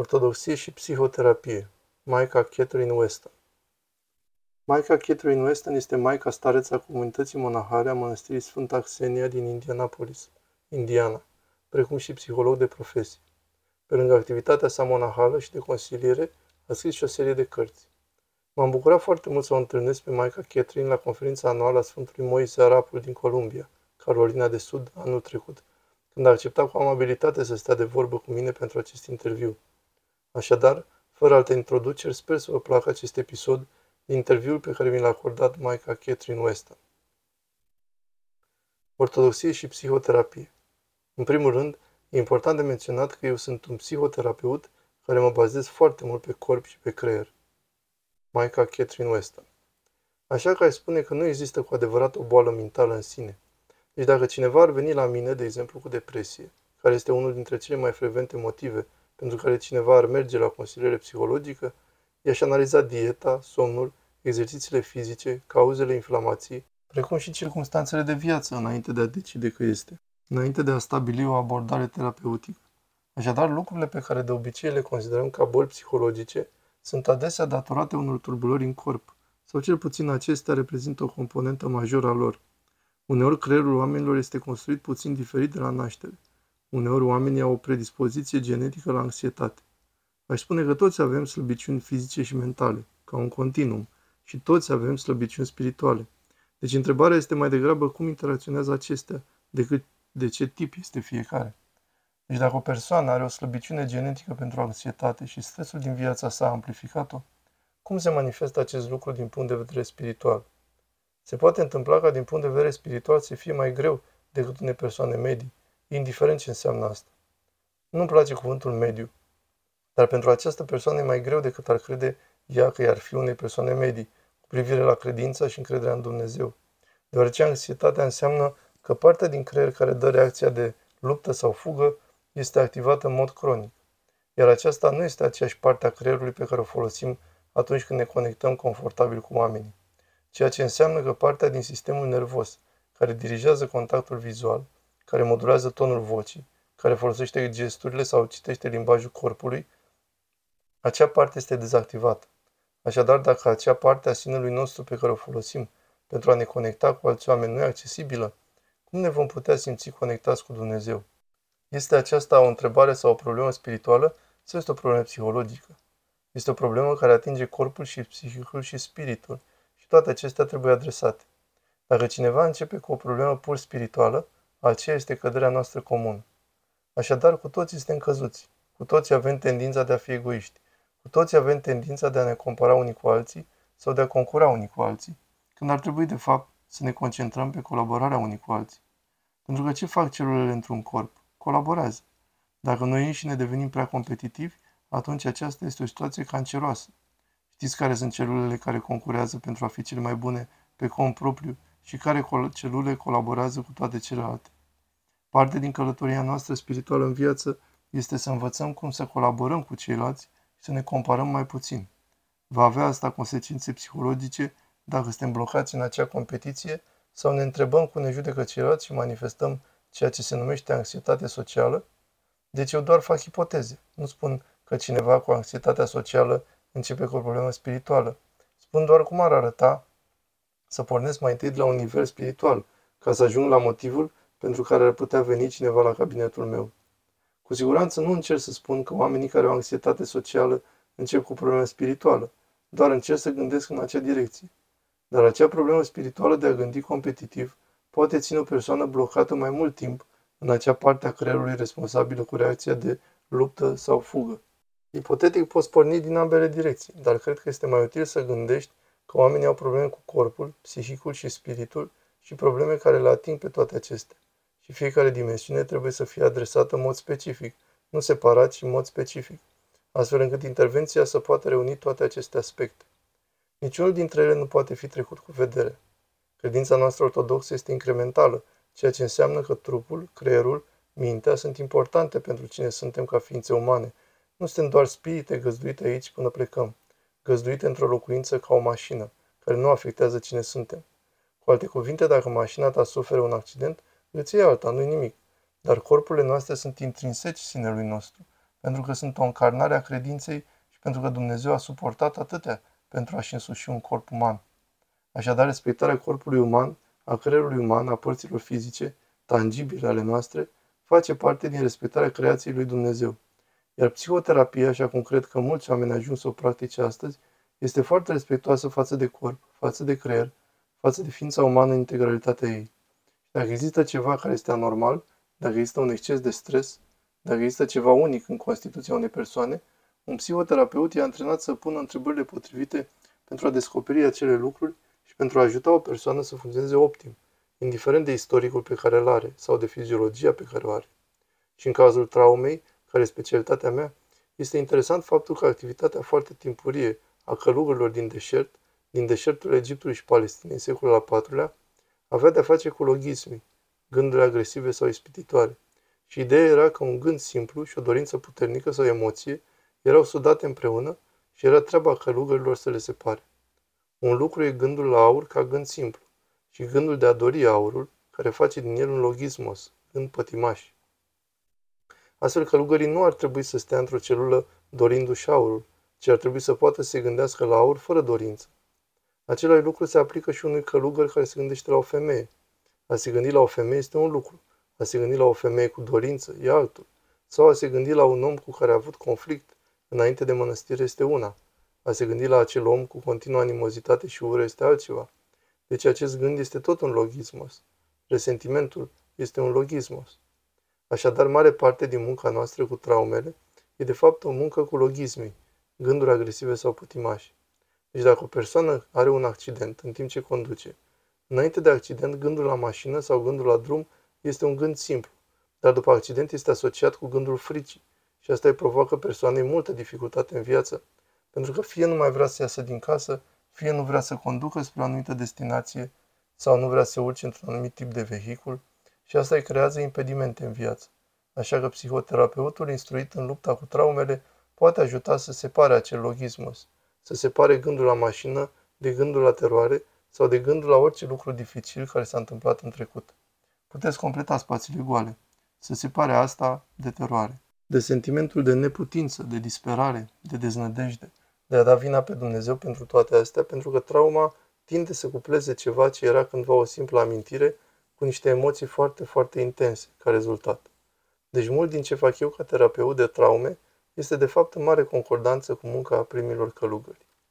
Ortodoxie și psihoterapie. Maica Catherine Weston. Maica Catherine Weston este maica stareță a comunității monahale a mănăstirii Sfânta Xenia din Indianapolis, Indiana, precum și psiholog de profesie. Pe lângă activitatea sa monahală și de consiliere, a scris și o serie de cărți. M-am bucurat foarte mult să o întâlnesc pe Maica Catherine la conferința anuală a Sfântului Moise Arapul din Columbia, Carolina de Sud, anul trecut, când a acceptat cu amabilitate să stea de vorbă cu mine pentru acest interviu. Așadar, fără alte introduceri, sper să vă placă acest episod din interviul pe care mi l-a acordat Maica Catherine Weston. Ortodoxie și psihoterapie. În primul rând, e important de menționat că eu sunt un psihoterapeut care mă bazez foarte mult pe corp și pe creier. Maica Catherine Weston. Așa că aș spune că nu există cu adevărat o boală mentală în sine. Deci dacă cineva ar veni la mine, de exemplu, cu depresie, care este unul dintre cele mai frecvente motive pentru care cineva ar merge la consiliere psihologică, i-aș analiza dieta, somnul, exercițiile fizice, cauzele inflamației, precum și circunstanțele de viață înainte de a decide că este, înainte de a stabili o abordare terapeutică. Așadar, lucrurile pe care de obicei le considerăm ca boli psihologice sunt adesea datorate unor tulburări în corp, sau cel puțin acestea reprezintă o componentă majoră a lor. Uneori creierul oamenilor este construit puțin diferit de la naștere. Uneori oamenii au o predispoziție genetică la anxietate. Aș spune că toți avem slăbiciuni fizice și mentale, ca un continuum, și toți avem slăbiciuni spirituale. Deci întrebarea este mai degrabă cum interacționează acestea, decât de ce tip este fiecare. Deci dacă o persoană are o slăbiciune genetică pentru anxietate și stresul din viața sa a amplificat-o, cum se manifestă acest lucru din punct de vedere spiritual? Se poate întâmpla ca din punct de vedere spiritual să fie mai greu decât unei persoane medii, indiferent ce înseamnă asta. Nu-mi place cuvântul mediu, dar pentru această persoană e mai greu decât ar crede ea că i-ar fi unei persoane medii, cu privire la credința și încrederea în Dumnezeu. Deoarece anxietatea înseamnă că partea din creier care dă reacția de luptă sau fugă este activată în mod cronic. Iar aceasta nu este aceeași parte a creierului pe care o folosim atunci când ne conectăm confortabil cu oamenii. Ceea ce înseamnă că partea din sistemul nervos, care dirigează contactul vizual, care modulează tonul vocii, care folosește gesturile sau citește limbajul corpului, acea parte este dezactivată. Așadar, dacă acea parte a sinelui nostru pe care o folosim pentru a ne conecta cu alți oameni nu e accesibilă, cum ne vom putea simți conectați cu Dumnezeu? Este aceasta o întrebare sau o problemă spirituală sau este o problemă psihologică? Este o problemă care atinge corpul și psihicul și spiritul și toate acestea trebuie adresate. Dacă cineva începe cu o problemă pur spirituală, aceea este căderea noastră comună. Așadar, cu toții suntem căzuți. Cu toții avem tendința de a fi egoiști. Cu toții avem tendința de a ne compara unii cu alții sau de a concura unii cu alții, când ar trebui, de fapt, să ne concentrăm pe colaborarea unii cu alții. Pentru că ce fac celulele într-un corp? Colaborează. Dacă noi înșine devenim prea competitivi, atunci aceasta este o situație canceroasă. Știți care sunt celulele care concurează pentru a fi cele mai bune pe cont propriu și care celule colaborează cu toate celelalte. Parte din călătoria noastră spirituală în viață este să învățăm cum să colaborăm cu ceilalți și să ne comparăm mai puțin. Va avea asta consecințe psihologice dacă suntem blocați în acea competiție sau ne întrebăm cum ne judecă ceilalți și manifestăm ceea ce se numește anxietate socială? Deci eu doar fac ipoteze. Nu spun că cineva cu anxietatea socială începe cu o problemă spirituală. Spun doar cum ar arăta să pornesc mai întâi de la un nivel spiritual, ca să ajung la motivul pentru care ar putea veni cineva la cabinetul meu. Cu siguranță nu încerc să spun că oamenii care au anxietate socială încep cu problemă spirituală, doar încerc să gândesc în acea direcție. Dar acea problemă spirituală de a gândi competitiv poate ține o persoană blocată mai mult timp în acea parte a creierului responsabilă cu reacția de luptă sau fugă. Ipotetic poți porni din ambele direcții, dar cred că este mai util să gândești că oamenii au probleme cu corpul, psihicul și spiritul și probleme care le ating pe toate acestea. Și fiecare dimensiune trebuie să fie adresată în mod specific, nu separat, ci în mod specific, astfel încât intervenția să poată reuni toate aceste aspecte. Niciunul dintre ele nu poate fi trecut cu vedere. Credința noastră ortodoxă este incrementală, ceea ce înseamnă că trupul, creierul, mintea sunt importante pentru cine suntem ca ființe umane. Nu suntem doar spirite găzduite aici până plecăm, găzduite într-o locuință ca o mașină, care nu afectează cine suntem. Cu alte cuvinte, dacă mașina ta suferă un accident, îți iei alta, nu nimic. Dar corpurile noastre sunt intrinseci sinelui nostru, pentru că sunt o încarnare a credinței și pentru că Dumnezeu a suportat atâtea pentru a-și însuși un corp uman. Așadar, respectarea corpului uman, a creierului uman, a părților fizice, tangibile ale noastre, face parte din respectarea creației lui Dumnezeu. Iar psihoterapia, așa cum cred că mulți oameni ajuns să o practice astăzi, este foarte respectoasă față de corp, față de creier, față de ființa umană în integralitatea ei. Și dacă există ceva care este anormal, dacă există un exces de stres, dacă există ceva unic în constituția unei persoane, un psihoterapeut e antrenat să pună întrebările potrivite pentru a descoperi acele lucruri și pentru a ajuta o persoană să funcționeze optim, indiferent de istoricul pe care îl are sau de fiziologia pe care o are. Și în cazul traumei, care e specialitatea mea, este interesant faptul că activitatea foarte timpurie a călugărilor din deșert, din deșertul Egiptului și Palestinei în secolul al IV-lea, avea de-a face cu logismii, gânduri agresive sau ispititoare. Și ideea era că un gând simplu și o dorință puternică sau emoție erau sudate împreună și era treaba călugărilor să le separe. Un lucru e gândul la aur ca gând simplu și gândul de a dori aurul, care face din el un logismos, gând pătimaș. Astfel, călugării nu ar trebui să stea într-o celulă dorindu-și aurul, ci ar trebui să poată să se gândească la aur fără dorință. Același lucru se aplică și unui călugăr care se gândește la o femeie. A se gândi la o femeie este un lucru, a se gândi la o femeie cu dorință e altul, sau a se gândi la un om cu care a avut conflict înainte de mănăstire este una, a se gândi la acel om cu continuă animozitate și ură este altceva. Deci acest gând este tot un logismos. Resentimentul este un logismos. Așadar, mare parte din munca noastră cu traumele e de fapt o muncă cu logismii, gânduri agresive sau putimași. Deci dacă o persoană are un accident în timp ce conduce, înainte de accident, gândul la mașină sau gândul la drum este un gând simplu, dar după accident este asociat cu gândul fricii și asta îi provoacă persoanei multă dificultate în viață, pentru că fie nu mai vrea să iasă din casă, fie nu vrea să conducă spre o anumită destinație sau nu vrea să urce într-un anumit tip de vehicul și asta îi creează impedimente în viață. Așa că psihoterapeutul instruit în lupta cu traumele poate ajuta să separe acel logismus, să separe gândul la mașină de gândul la teroare sau de gândul la orice lucru dificil care s-a întâmplat în trecut. Puteți completa spațiile goale, să separe asta de teroare, de sentimentul de neputință, de disperare, de deznădejde, de a da vina pe Dumnezeu pentru toate astea, pentru că trauma tinde să cupleze ceva ce era cândva o simplă amintire cu niște emoții foarte, foarte intense ca rezultat. Deci mult din ce fac eu ca terapeut de traume este de fapt în mare concordanță cu munca primilor călugări.